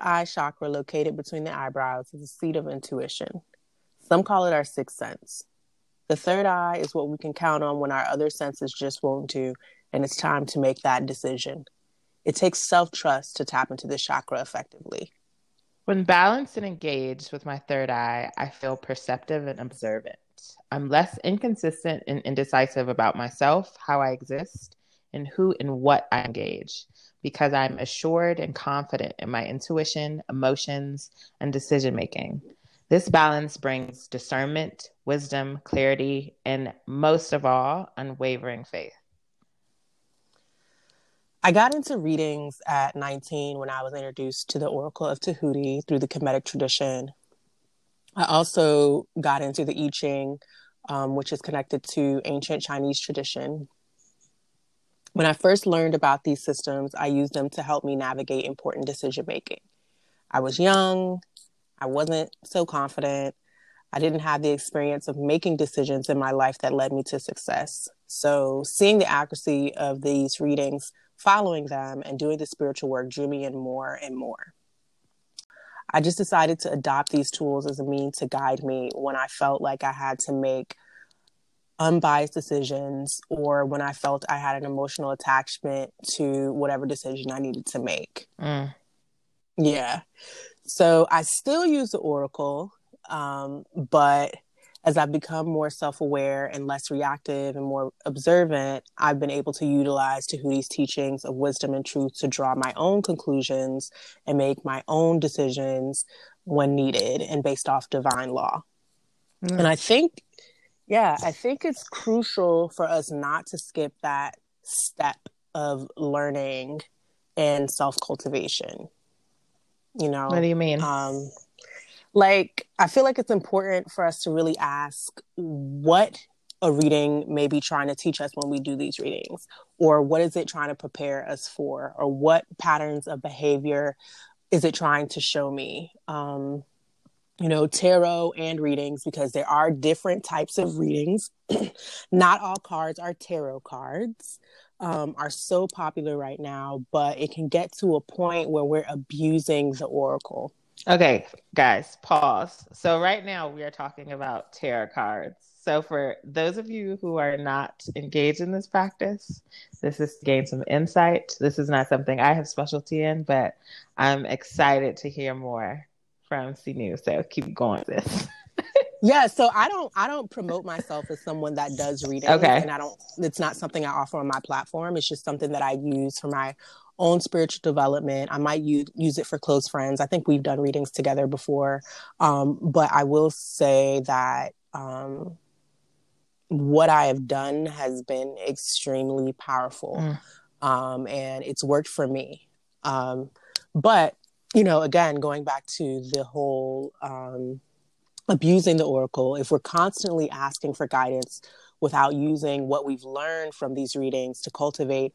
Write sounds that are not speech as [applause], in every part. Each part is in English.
eye chakra, located between the eyebrows, is the seat of intuition. Some call it our sixth sense. The third eye is what we can count on when our other senses just won't do, and it's time to make that decision. It takes self trust to tap into this chakra effectively. When balanced and engaged with my third eye, I feel perceptive and observant. I'm less inconsistent and indecisive about myself, how I exist, and who and what I engage because I'm assured and confident in my intuition, emotions, and decision making. This balance brings discernment, wisdom, clarity, and most of all, unwavering faith. I got into readings at 19 when I was introduced to the Oracle of Tahuti through the Kemetic tradition. I also got into the I Ching, um, which is connected to ancient Chinese tradition. When I first learned about these systems, I used them to help me navigate important decision making. I was young, I wasn't so confident, I didn't have the experience of making decisions in my life that led me to success. So, seeing the accuracy of these readings, following them, and doing the spiritual work drew me in more and more. I just decided to adopt these tools as a means to guide me when I felt like I had to make unbiased decisions or when I felt I had an emotional attachment to whatever decision I needed to make. Mm. Yeah. So I still use the Oracle, um, but as I've become more self aware and less reactive and more observant, I've been able to utilize Tahuti's teachings of wisdom and truth to draw my own conclusions and make my own decisions when needed and based off divine law. Mm. And I think yeah, I think it's crucial for us not to skip that step of learning and self cultivation. You know, what do you mean? Um, like, I feel like it's important for us to really ask what a reading may be trying to teach us when we do these readings, or what is it trying to prepare us for, or what patterns of behavior is it trying to show me? Um, you know, tarot and readings because there are different types of readings. [clears throat] Not all cards are tarot cards, um, are so popular right now, but it can get to a point where we're abusing the oracle. Okay, guys, pause. So, right now we are talking about tarot cards. So, for those of you who are not engaged in this practice, this is to gain some insight. This is not something I have specialty in, but I'm excited to hear more from CNews. So keep going with this. [laughs] yeah, so I don't I don't promote myself as someone that does reading. Okay. And I don't it's not something I offer on my platform. It's just something that I use for my own spiritual development. I might use use it for close friends. I think we've done readings together before. Um, but I will say that um, what I have done has been extremely powerful. Mm. Um, and it's worked for me. Um, but you know, again, going back to the whole um, abusing the oracle, if we're constantly asking for guidance without using what we've learned from these readings to cultivate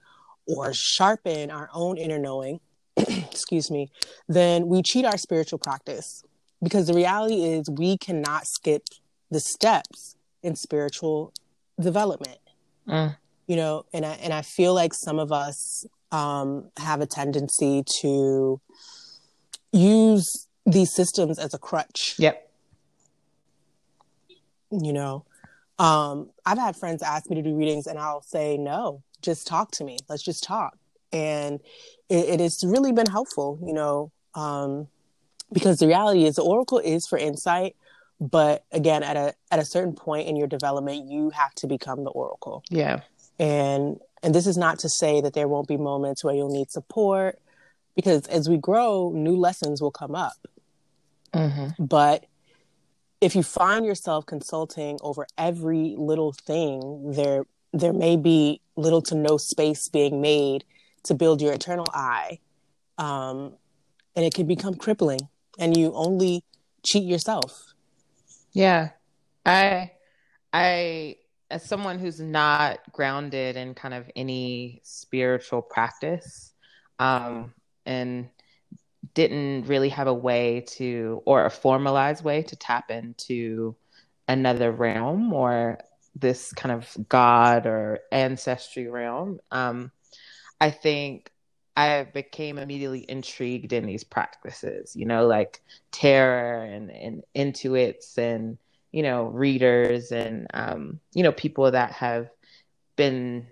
or sharpen our own inner knowing, [clears throat] excuse me, then we cheat our spiritual practice. Because the reality is, we cannot skip the steps in spiritual development. Mm. You know, and I and I feel like some of us um, have a tendency to use these systems as a crutch. Yep. You know, um, I've had friends ask me to do readings, and I'll say, no, just talk to me. Let's just talk. And it, it has really been helpful, you know, um, because the reality is the oracle is for insight. But again, at a at a certain point in your development, you have to become the oracle. Yeah. And and this is not to say that there won't be moments where you'll need support because as we grow, new lessons will come up. Mm-hmm. But if you find yourself consulting over every little thing, there there may be little to no space being made to build your eternal eye, um, and it can become crippling, and you only cheat yourself. Yeah, I, I, as someone who's not grounded in kind of any spiritual practice, um, and didn't really have a way to or a formalized way to tap into another realm or this kind of god or ancestry realm. Um, i think I became immediately intrigued in these practices, you know, like tarot and, and intuits and, you know, readers and, um, you know, people that have been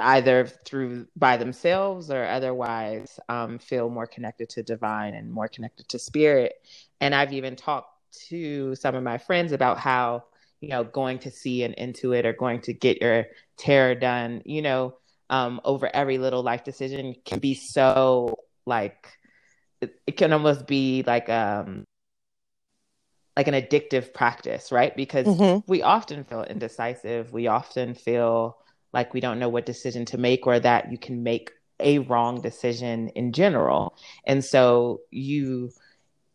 either through by themselves or otherwise um, feel more connected to divine and more connected to spirit. And I've even talked to some of my friends about how, you know, going to see an intuit or going to get your tarot done, you know, um, over every little life decision can be so like it, it can almost be like um like an addictive practice, right? Because mm-hmm. we often feel indecisive. We often feel like we don't know what decision to make or that you can make a wrong decision in general. And so you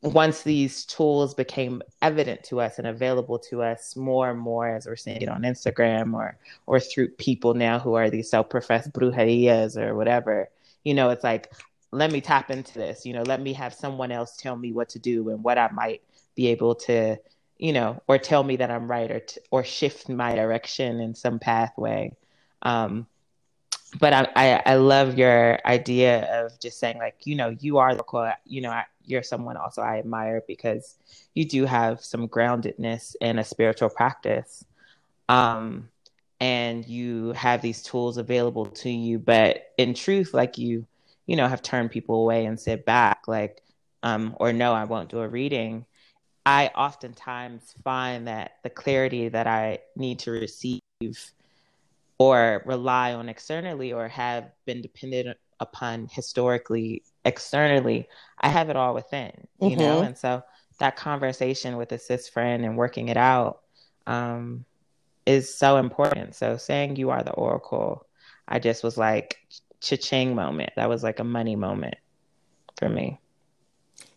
once these tools became evident to us and available to us more and more as we're seeing it on Instagram or or through people now who are these self-professed brujerias or whatever, you know, it's like let me tap into this, you know, let me have someone else tell me what to do and what I might be able to, you know, or tell me that I'm right or t- or shift my direction in some pathway. Um, but I, I, I love your idea of just saying like you know you are the you know you're someone also I admire because you do have some groundedness in a spiritual practice. Um, and you have these tools available to you, but in truth, like you, you know, have turned people away and sit back, like, um, or no, I won't do a reading. I oftentimes find that the clarity that I need to receive or rely on externally or have been dependent upon historically externally i have it all within you mm-hmm. know and so that conversation with a cis friend and working it out um, is so important. So saying you are the oracle i just was like cha-ching moment. That was like a money moment for me.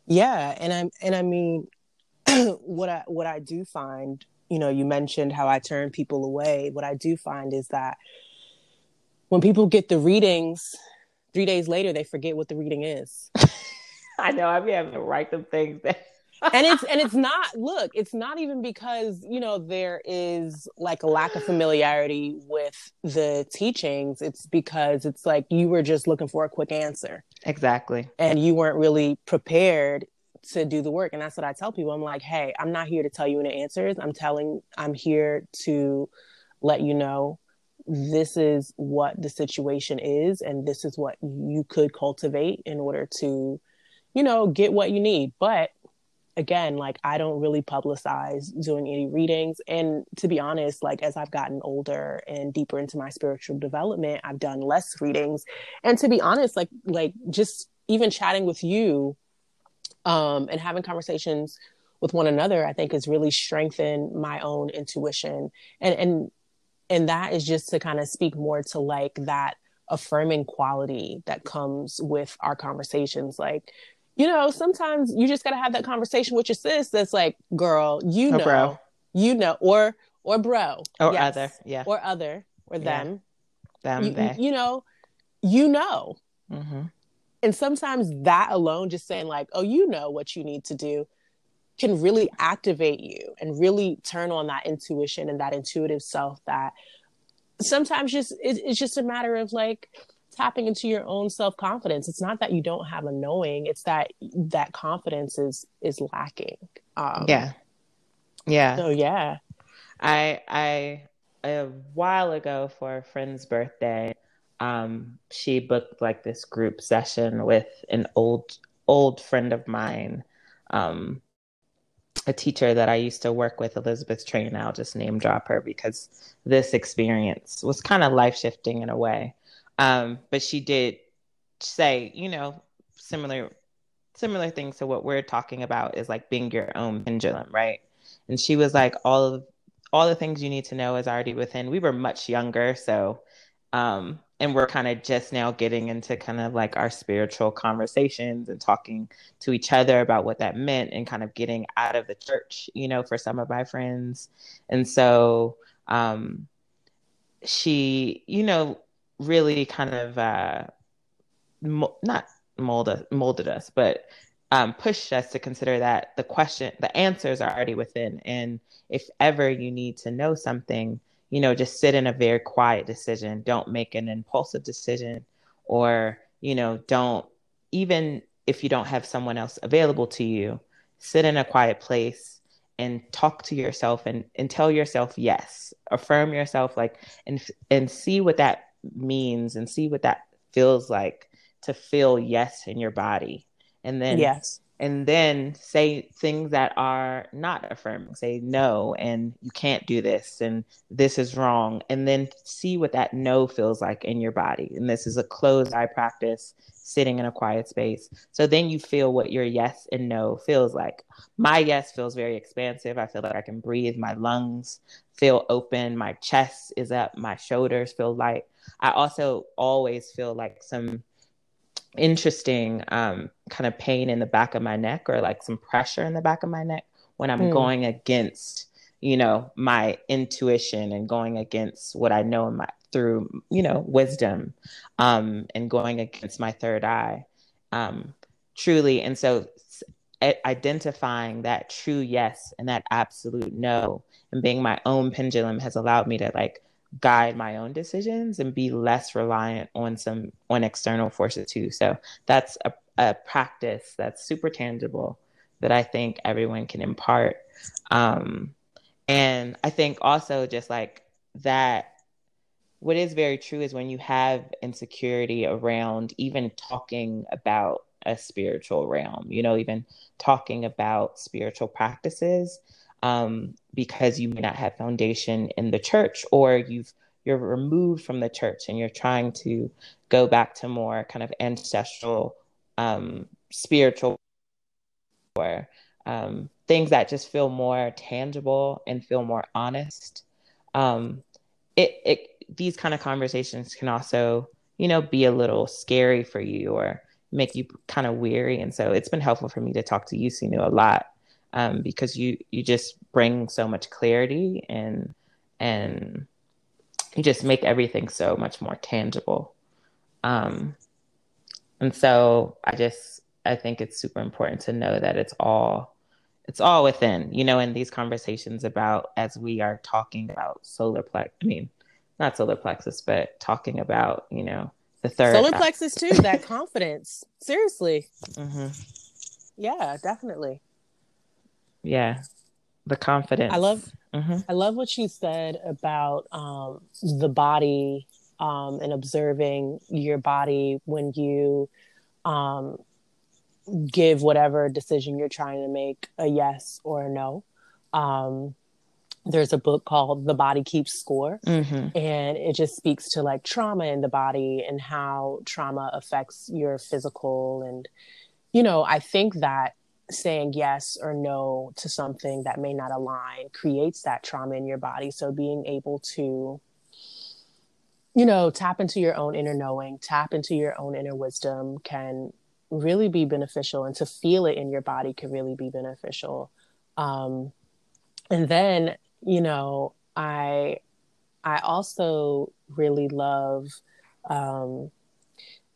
Yeah. And i'm and i mean [clears throat] what i what i do find you know you mentioned how i turn people away what i do find is that when people get the readings three days later they forget what the reading is. [laughs] I know I'd be having to write them things down. and it's and it's [laughs] not look it's not even because you know there is like a lack of familiarity with the teachings it's because it's like you were just looking for a quick answer exactly and you weren't really prepared to do the work. And that's what i tell people. I'm like hey i'm not here to tell you any answers. I'm telling i'm here to let you know this is what the situation is and this is what you could cultivate in order to you know get what you need. But again like i don't really publicize doing any readings. And to be honest like as i've gotten older and deeper into my spiritual development i've done less readings. And to be honest like like just even chatting with you um and having conversations with one another i think has really strengthened my own intuition and and and that is just to kind of speak more to like that affirming quality that comes with our conversations like you know sometimes you just got to have that conversation with your sis that's like girl you know bro. you know or or bro or yes. other yeah or other or yeah. them them you, they. you know you know mm-hmm. And sometimes that alone just saying like oh you know what you need to do can really activate you and really turn on that intuition and that intuitive self that sometimes just it, it's just a matter of like tapping into your own self-confidence. It's not that you don't have a knowing it's that that confidence is is lacking. Um yeah. Yeah. so yeah. I i a while ago for a friend's birthday um she booked like this group session with an old old friend of mine um a teacher that I used to work with, Elizabeth Train. I'll just name drop her because this experience was kind of life shifting in a way. Um, but she did say, you know, similar similar things to what we're talking about is like being your own pendulum, right? And she was like, all of all the things you need to know is already within. We were much younger, so um, and we're kind of just now getting into kind of like our spiritual conversations and talking to each other about what that meant and kind of getting out of the church you know for some of my friends. And so um she you know really kind of uh mo- not molded molded us but um, pushed us to consider that the question the answers are already within. And if ever you need to know something you know, just sit in a very quiet decision. Don't make an impulsive decision or, you know, don't even if you don't have someone else available to you, sit in a quiet place and talk to yourself and, and tell yourself yes. Affirm yourself like and and see what that means and see what that feels like to feel yes in your body. And then yes and then say things that are not affirming. Say no and you can't do this and this is wrong and then see what that no feels like in your body. And this is a closed eye practice sitting in a quiet space. So then you feel what your yes and no feels like. My yes feels very expansive. I feel like i can breathe. My lungs feel open. My chest is up. My shoulders feel light. I also always feel like some interesting um, kind of pain in the back of my neck or like some pressure in the back of my neck when I'm mm. going against, you know, my intuition and going against what I know in my through, you know, wisdom um, and going against my third eye. Um, truly. And so identifying that true yes and that absolute no and being my own pendulum has allowed me to like guide my own decisions and be less reliant on some on external forces too. So that's a, a practice that's super tangible that I think everyone can impart. Um, and I think also just like that, what is very true is when you have insecurity around even talking about a spiritual realm, you know, even talking about spiritual practices, um, because you may not have foundation in the church or you've you're removed from the church and you're trying to go back to more kind of ancestral um, spiritual or um, things that just feel more tangible and feel more honest. Um, it, it these kind of conversations can also you know be a little scary for you or make you kind of weary. And so it's been helpful for me to talk to you Sinu a lot um, because you you just bring so much clarity and and you just make everything so much more tangible. Um, and so I just I think it's super important to know that it's all it's all within, you know, in these conversations about as we are talking about solar plex. I mean, not solar plexus, but talking about, you know, the third solar plexus too. that confidence, seriously. Mm-hmm. Yeah, definitely yeah the confidence i love mm-hmm. i love what you said about um, the body um, and observing your body when you um, give whatever decision you're trying to make a yes or a no um, there's a book called the body keeps score mm-hmm. and it just speaks to like trauma in the body and how trauma affects your physical and you know i think that saying yes or no to something that may not align creates that trauma in your body. So being able to, you know, tap into your own inner knowing, tap into your own inner wisdom can really be beneficial and to feel it in your body can really be beneficial. Um, and then, you know, I, I also really love, um,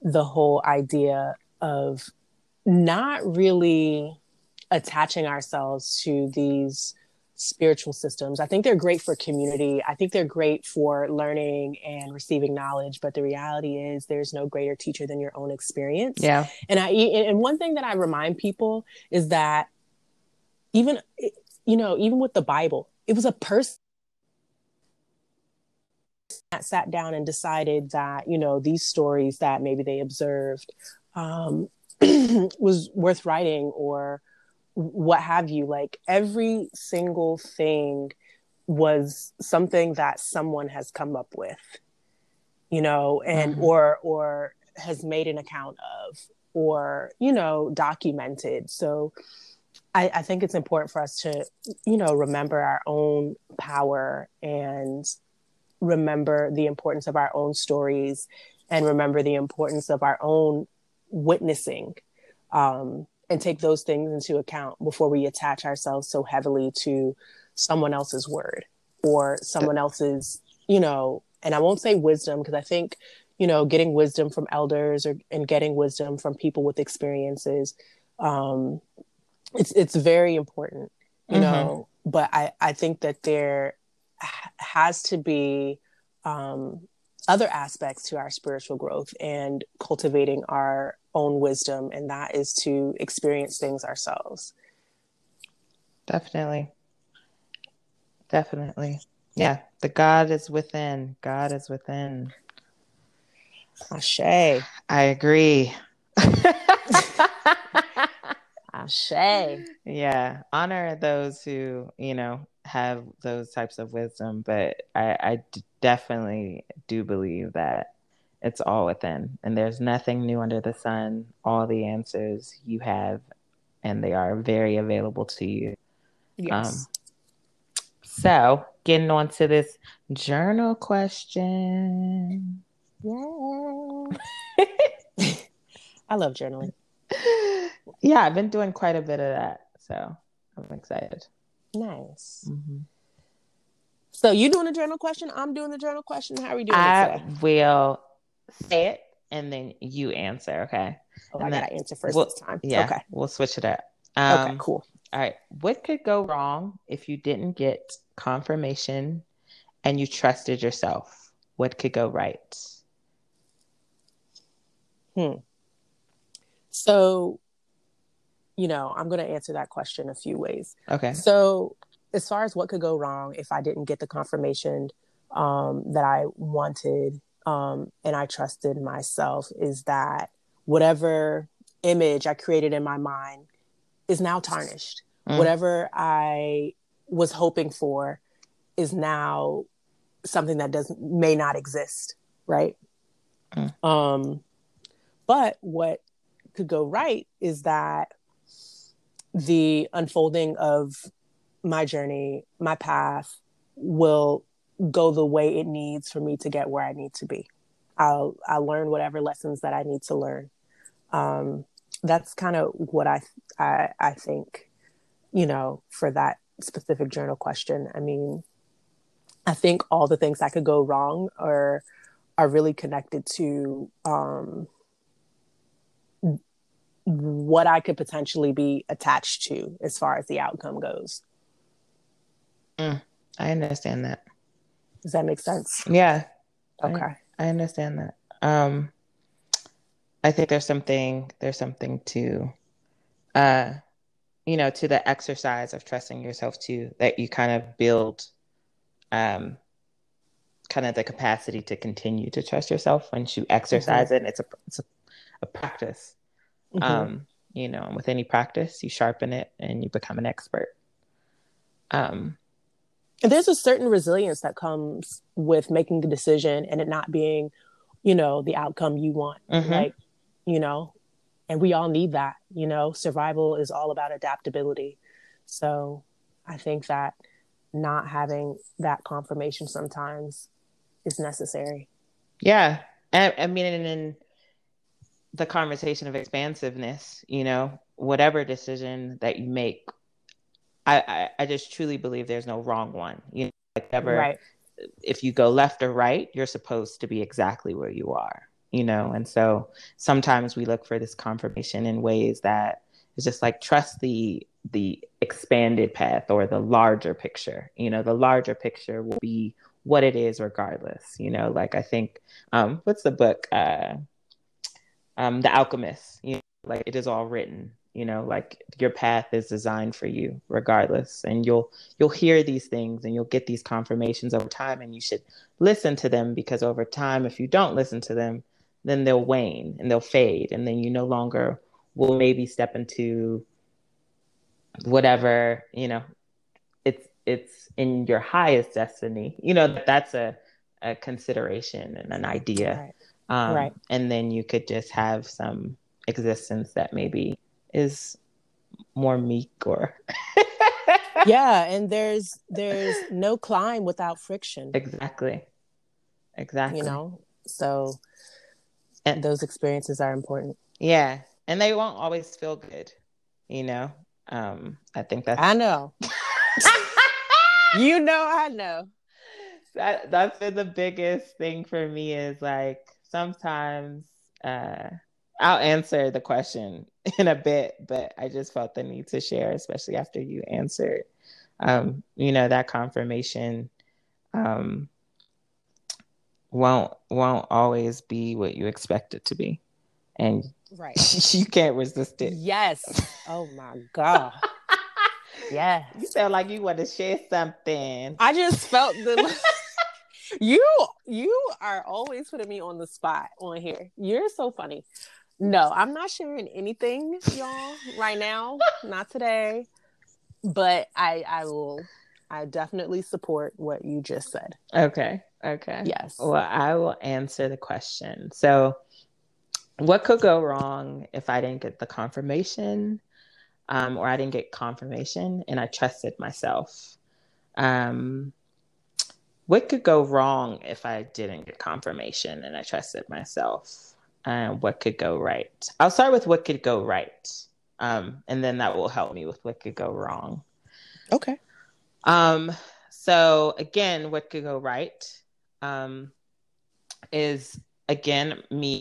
the whole idea of not really attaching ourselves to these spiritual systems. I think they're great for community. I think they're great for learning and receiving knowledge, but the reality is there's no greater teacher than your own experience. Yeah. And I and one thing that I remind people is that even you know, even with the Bible, it was a person that sat down and decided that, you know, these stories that maybe they observed um, [clears throat] was worth writing or what have you like every single thing was something that someone has come up with you know and mm-hmm. or or has made an account of or you know documented so I, I think it's important for us to you know remember our own power and remember the importance of our own stories and remember the importance of our own witnessing um, and take those things into account before we attach ourselves so heavily to someone else's word or someone else's you know and i won't say wisdom because i think you know getting wisdom from elders or and getting wisdom from people with experiences um it's it's very important you mm-hmm. know but i i think that there has to be um other aspects to our spiritual growth and cultivating our own wisdom, and that is to experience things ourselves. Definitely. Definitely. Yeah, the God is within. God is within. Ashe. I agree. Ashe. Yeah, honor those who, you know, have those types of wisdom, but I, I d- definitely do believe that it's all within, and there's nothing new under the sun. All the answers you have, and they are very available to you. Yes. Um, so, getting on to this journal question. Yeah. [laughs] I love journaling. [laughs] Yeah, I've been doing quite a bit of that. So I'm excited. Nice. Mm-hmm. So you doing the journal question? I'm doing the journal question. How are we doing? Today? I will say it and then you answer. Okay. Oh, and I gotta answer 1st we'll, this time. Yeah. Okay. We'll switch it up. Um, okay. Cool. All right. What could go wrong if you didn't get confirmation and you trusted yourself? What could go right? Hmm. So you know, I'm going to answer that question a few ways. Okay. So, as far as what could go wrong if I didn't get the confirmation um, that I wanted um, and I trusted myself, is that whatever image I created in my mind is now tarnished. Mm. Whatever I was hoping for is now something that doesn't may not exist, right? Mm. Um, but what could go right is that the unfolding of my journey, my path will go the way it needs for me to get where I need to be. I'll I'll learn whatever lessons that I need to learn. Um, that's kind of what I, I I think, you know, for that specific journal question. I mean, I think all the things that could go wrong are are really connected to um, what I could potentially be attached to as far as the outcome goes. Mm, I understand that. Does that make sense? Yeah. Okay. I, I understand that. Um, I think there's something there's something to, uh, you know, to the exercise of trusting yourself too that you kind of build, um, kind of the capacity to continue to trust yourself once you exercise mm-hmm. it. It's a it's a, a practice Mm-hmm. Um, you know, with any practice, you sharpen it and you become an expert. Um, and there's a certain resilience that comes with making a decision and it not being, you know, the outcome you want. Mm-hmm. Like, you know, and we all need that, you know, survival is all about adaptability. So I think that not having that confirmation sometimes is necessary. Yeah. I, I mean, and, and the conversation of expansiveness, you know, whatever decision that you make, I, I, I just truly believe there's no wrong one. You know, like ever, right. if you go left or right, you're supposed to be exactly where you are, you know? And so sometimes we look for this confirmation in ways that is just like trust the the expanded path or the larger picture. You know, the larger picture will be what it is regardless. You know, like I think um what's the book? Uh um, The Alchemist. You know, like it is all written. You know, like your path is designed for you, regardless, and you'll you'll hear these things and you'll get these confirmations over time, and you should listen to them because over time, if you don't listen to them, then they'll wane and they'll fade, and then you no longer will maybe step into whatever you know it's it's in your highest destiny you know that's a, a consideration and an idea right. Um, right. And then you could just have some existence that maybe is more meek or. [laughs] yeah, and there's there's [laughs] no climb without friction. Exactly. Exactly. You know, so and those experiences are important. Yeah, and they won't always feel good. You know, um, I think that's. I know. you know, I know. [laughs] That that's been the biggest thing for me is like sometimes uh, I'll answer the question [laughs] in a bit, but I just felt the need to share, especially after you answered. Um, you know, that confirmation um, won't won't always be what you expect it to be. And right. [laughs] you can't resist it. Yes. Oh my god. [laughs] Yes. you sound like you want to share something. I just felt the you you are always putting me on the spot on here. You're so funny no i'm not sharing anything y'all right now not today but i i will i definitely support what you just said okay Okay. Yes. Well, I will answer the question. So, what could go wrong if I didn't get the confirmation um, or I didn't get confirmation and I trusted myself? Um, what could go wrong if I didn't get confirmation and I trusted myself? Uh, what could go right? I'll start with what could go right. Um, and then that will help me with what could go wrong. Okay. Um, so again, what could go right? um, is again me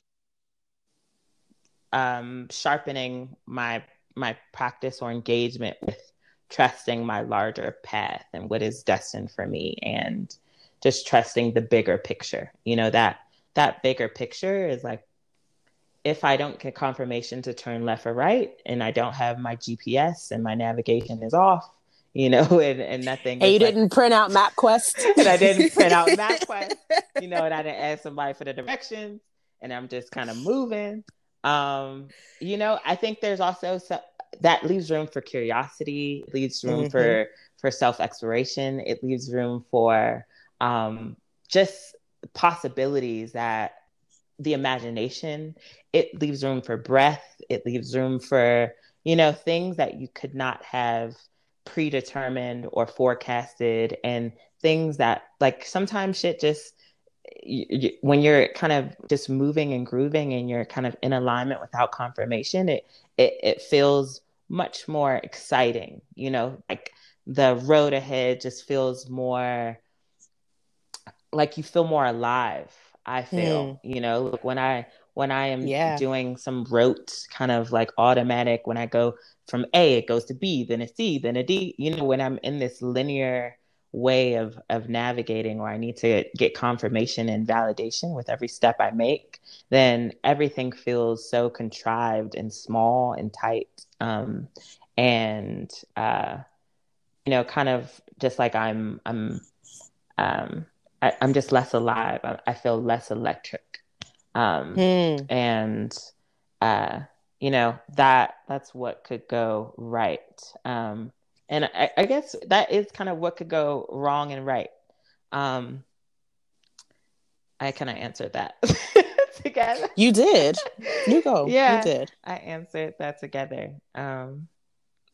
um, sharpening my my practice or engagement with trusting my larger path and what is destined for me and just trusting the bigger picture you know that that bigger picture is like if i don't get confirmation to turn left or right and i don't have my gps and my navigation is off you know, [laughs] and, and nothing. And you like, didn't print out MapQuest. [laughs] and I didn't print out [laughs] MapQuest, you know, and I didn't ask somebody for the directions, and I'm just kind of moving. Um, you know, I think there's also so, that leaves room for curiosity, leaves room mm-hmm. for for self exploration. It leaves room for um, just possibilities that the imagination. It leaves room for breath. It leaves room for you know things that you could not have predetermined or forecasted and things that like sometimes shit just you, you, when you're kind of just moving and grooving and you're kind of in alignment without confirmation it it, it feels much more exciting you know like the road ahead just feels more like you feel more alive i feel mm. you know look when i when i am yeah. doing some rote kind of like automatic when i go from A, it goes to B, then a C, then a D. You know, when I'm in this linear way of of navigating or I need to get confirmation and validation with every step I make, then everything feels so contrived and small and tight. Um, and uh, you know, kind of just like I'm I'm um, I, am just less alive. I, I, feel less electric. Um, hmm. and uh, you know that that's what could go right. Um and I, I, guess that is kind of what could go wrong and right. Um i kind of answered that [laughs] together. You did. You go. Yeah you did. I answered that together. Um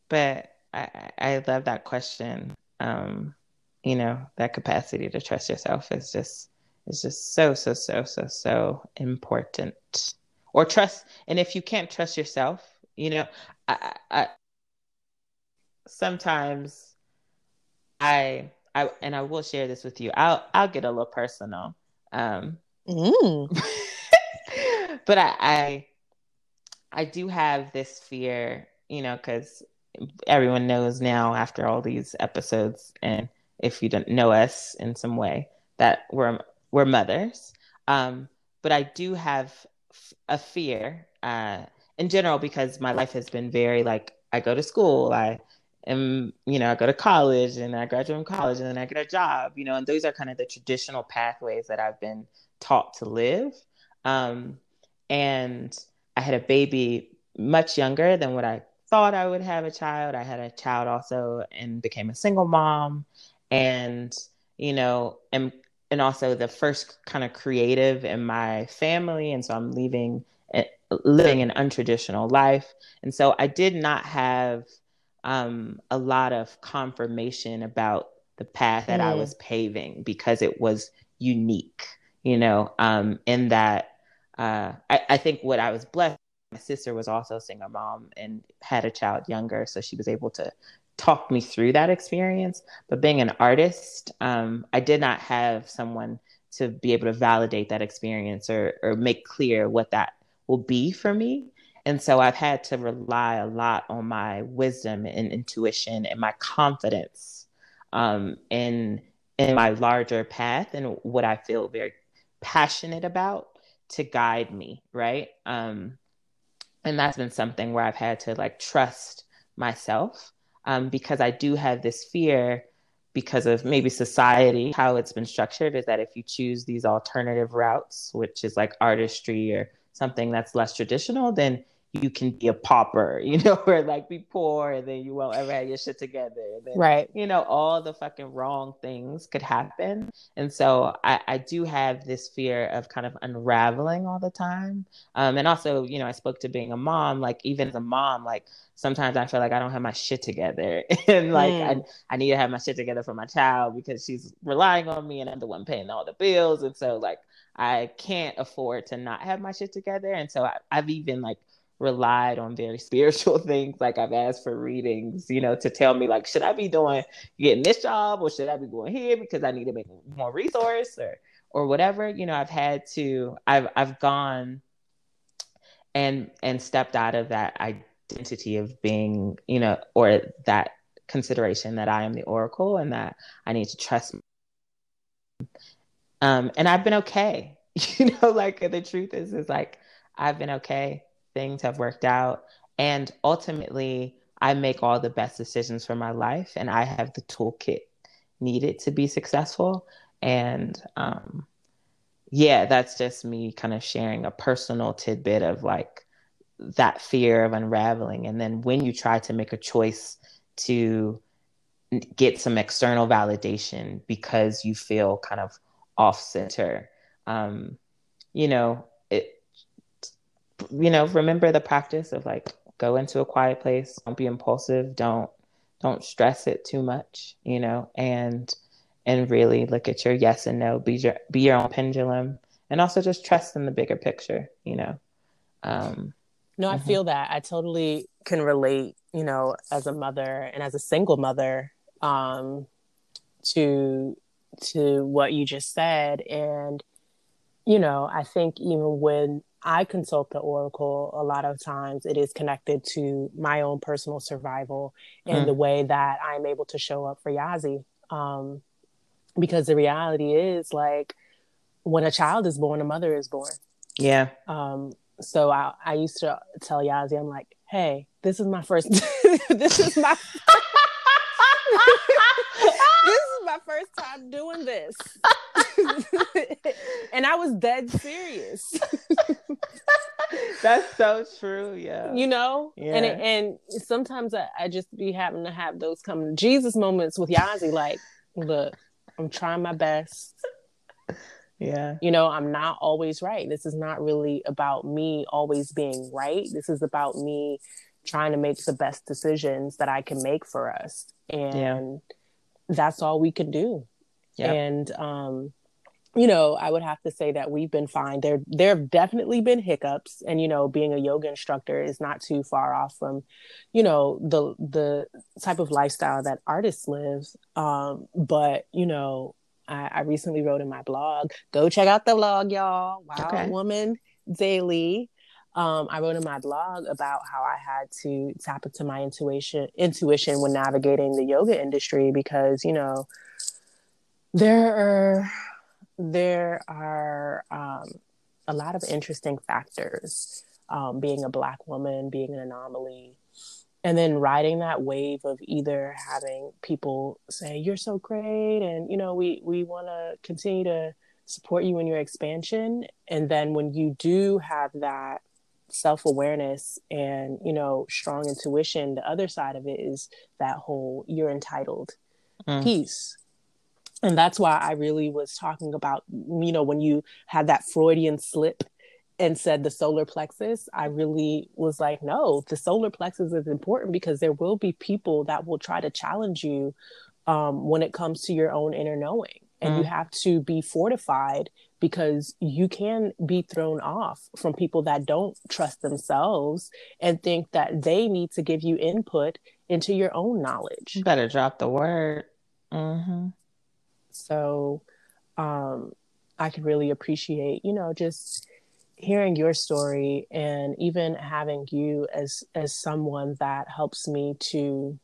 but i i love that question. Um you know that capacity to trust yourself is just is just so so so so so important or trust and if you can't trust yourself you know i, I sometimes i i and i will share this with you i'll i'll get a little personal um mm. [laughs] but I, I i do have this fear you know because everyone knows now after all these episodes and if you don't know us in some way that we're we're mothers um but i do have a fear uh, in general because my life has been very like I go to school, I am, you know, I go to college and I graduate from college and then I get a job, you know, and those are kind of the traditional pathways that I've been taught to live. Um, and I had a baby much younger than what I thought I would have a child. I had a child also and became a single mom and, you know, am and also the first kind of creative in my family and so i'm leaving eh, living an untraditional life and so i did not have um, a lot of confirmation about the path that mm. i was paving because it was unique you know um, in that uh, I, I think what i was blessed my sister was also a single mom and had a child younger so she was able to talked me through that experience. But being an artist, um, I did not have someone to be able to validate that experience or, or make clear what that will be for me. And so I've had to rely a lot on my wisdom and intuition and my confidence um, in in my larger path and what I feel very passionate about to guide me, right? Um, and that's been something where I've had to like trust myself um, because I do have this fear because of maybe society, how it's been structured is that if you choose these alternative routes, which is like artistry or something that's less traditional, then you can be a pauper, [laughs] you know, or like be poor and then you won't ever have your shit together. Then, right. You know, all the fucking wrong things could happen. And so I, I do have this fear of kind of unraveling all the time. Um, and also, you know, I spoke to being a mom, like even as a mom, like sometimes I feel like I don't have my shit together. [laughs] and like mm. I, I need to have my shit together for my child because she's relying on me and I'm the one paying all the bills. And so like I can't afford to not have my shit together. And so I, I've even like relied on very spiritual [laughs] things. Like I've asked for readings, you know, to tell me like, should I be doing getting this job or should I be going here because I need to make more resource or or whatever. You know, I've had to I've I've gone and and stepped out of that identity of being, you know, or that consideration that I am the oracle and that I need to trust um and I've been okay. [laughs] You know, like the truth is is like I've been okay things have worked out. And ultimately, I make all the best decisions for my life, and I have the toolkit needed to be successful. And um, yeah, that's just me kind of sharing a personal tidbit of like that fear of unraveling. And then when you try to make a choice to get some external validation because you feel kind of off center, um, you know, you know, remember the practice of like go into a quiet place, don't be impulsive, don't don't stress it too much, you know, and and really look at your yes and no, be your be your own pendulum, and also just trust in the bigger picture, you know. Um, no, I mm-hmm. feel that. I totally can relate, you know, as a mother and as a single mother, um, to to what you just said, and you know, I think even when I consult the Oracle a lot of times. It is connected to my own personal survival and mm. the way that I'm able to show up for Yazi. Um, because the reality is, like, when a child is born, a mother is born. Yeah. Um, so I, I used to tell Yazi, I'm like, hey, this is my first, [laughs] this is my. [laughs] this is my first time doing this. [laughs] and I was dead serious. [laughs] That's so true. Yeah. You know? Yeah. And it, and sometimes I, I just be having to have those come Jesus moments with Yazi, like, look, I'm trying my best. Yeah. You know, I'm not always right. This is not really about me always being right. This is about me trying to make the best decisions that I can make for us. And yeah. that's all we can do. Yep. And um you know, I would have to say that we've been fine. There, there have definitely been hiccups, and you know, being a yoga instructor is not too far off from, you know, the the type of lifestyle that artists live. Um, but you know, I, I recently wrote in my blog. Go check out the blog, y'all. Wild okay. Woman Daily. Um, I wrote in my blog about how I had to tap into my intuition intuition when navigating the yoga industry because you know there are there are um, a lot of interesting factors. Um, being a black woman, being an anomaly, and then riding that wave of either having people say you're so great, and you know we we want to continue to support you in your expansion, and then when you do have that self awareness and you know strong intuition, the other side of it is that whole you're entitled mm. piece and that's why I really was talking about, you know, when you had that Freudian slip and said the solar plexus, I really was like, no, the solar plexus is important because there will be people that will try to challenge you um, when it comes to your own inner knowing. And mm. you have to be fortified because you can be thrown off from people that don't trust themselves and think that they need to give you input into your own knowledge. You better drop the word. Mm-hmm. So um, I could really appreciate, you know, just hearing your story and even having you as as someone that helps me to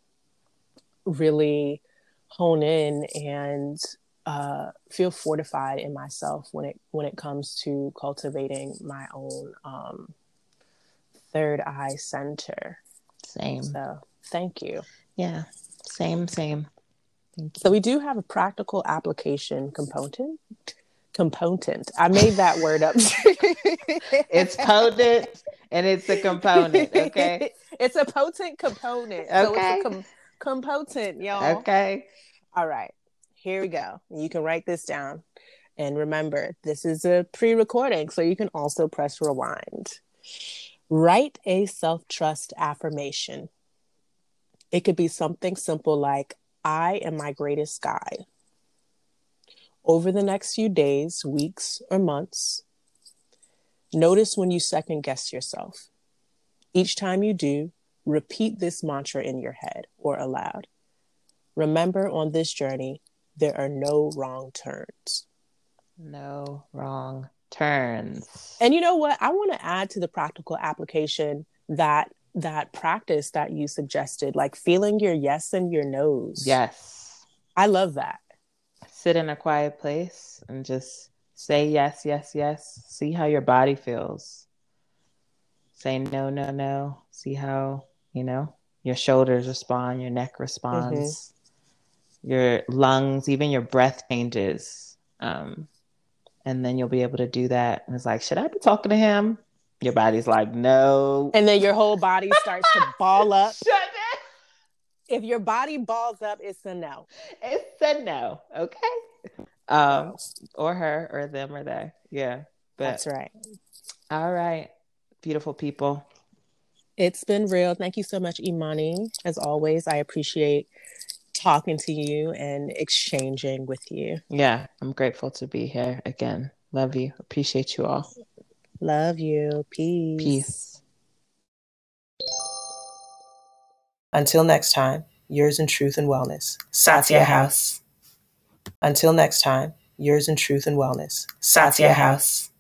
really hone in and uh, feel fortified in myself when it when it comes to cultivating my own um, third eye center. Same. So thank you. Yeah. Same. Same. So we do have a practical application component. Component. I made that word up. [laughs] it's potent and it's a component. Okay. [laughs] it's a potent component. Okay. So it's a com- component, y'all. Okay. All right. Here we go. You can write this down. And remember, this is a pre recording, so you can also press rewind. Write a self trust affirmation. It could be something simple like, I am my greatest guide. Over the next few days, weeks, or months, notice when you second guess yourself. Each time you do, repeat this mantra in your head or aloud. Remember on this journey, there are no wrong turns. No wrong turns. And you know what? I want to add to the practical application that that practice that you suggested, like feeling your yes and your no's. Yes. I love that. Sit in a quiet place and just say yes, yes, yes. See how your body feels. Say no, no, no. See how, you know, your shoulders respond, your neck responds, mm-hmm. your lungs, even your breath changes. Um, and then you'll be able to do that. And it's like, should I be talking to him? Your body's like, no. And then your whole body starts to [laughs] ball up. Shut If your body balls up, it's a no. It's a no. Okay. Um, or her, or them, or they. Yeah. But, That's right. All right. Beautiful people. It's been real. Thank you so much, Imani. As always, I appreciate talking to you and exchanging with you. Yeah, I'm grateful to be here again. Love you. Appreciate you all. Love you. Peace. Peace. Until next time, yours in truth and wellness. Satya House. Until next time, yours in truth and wellness. Satya House.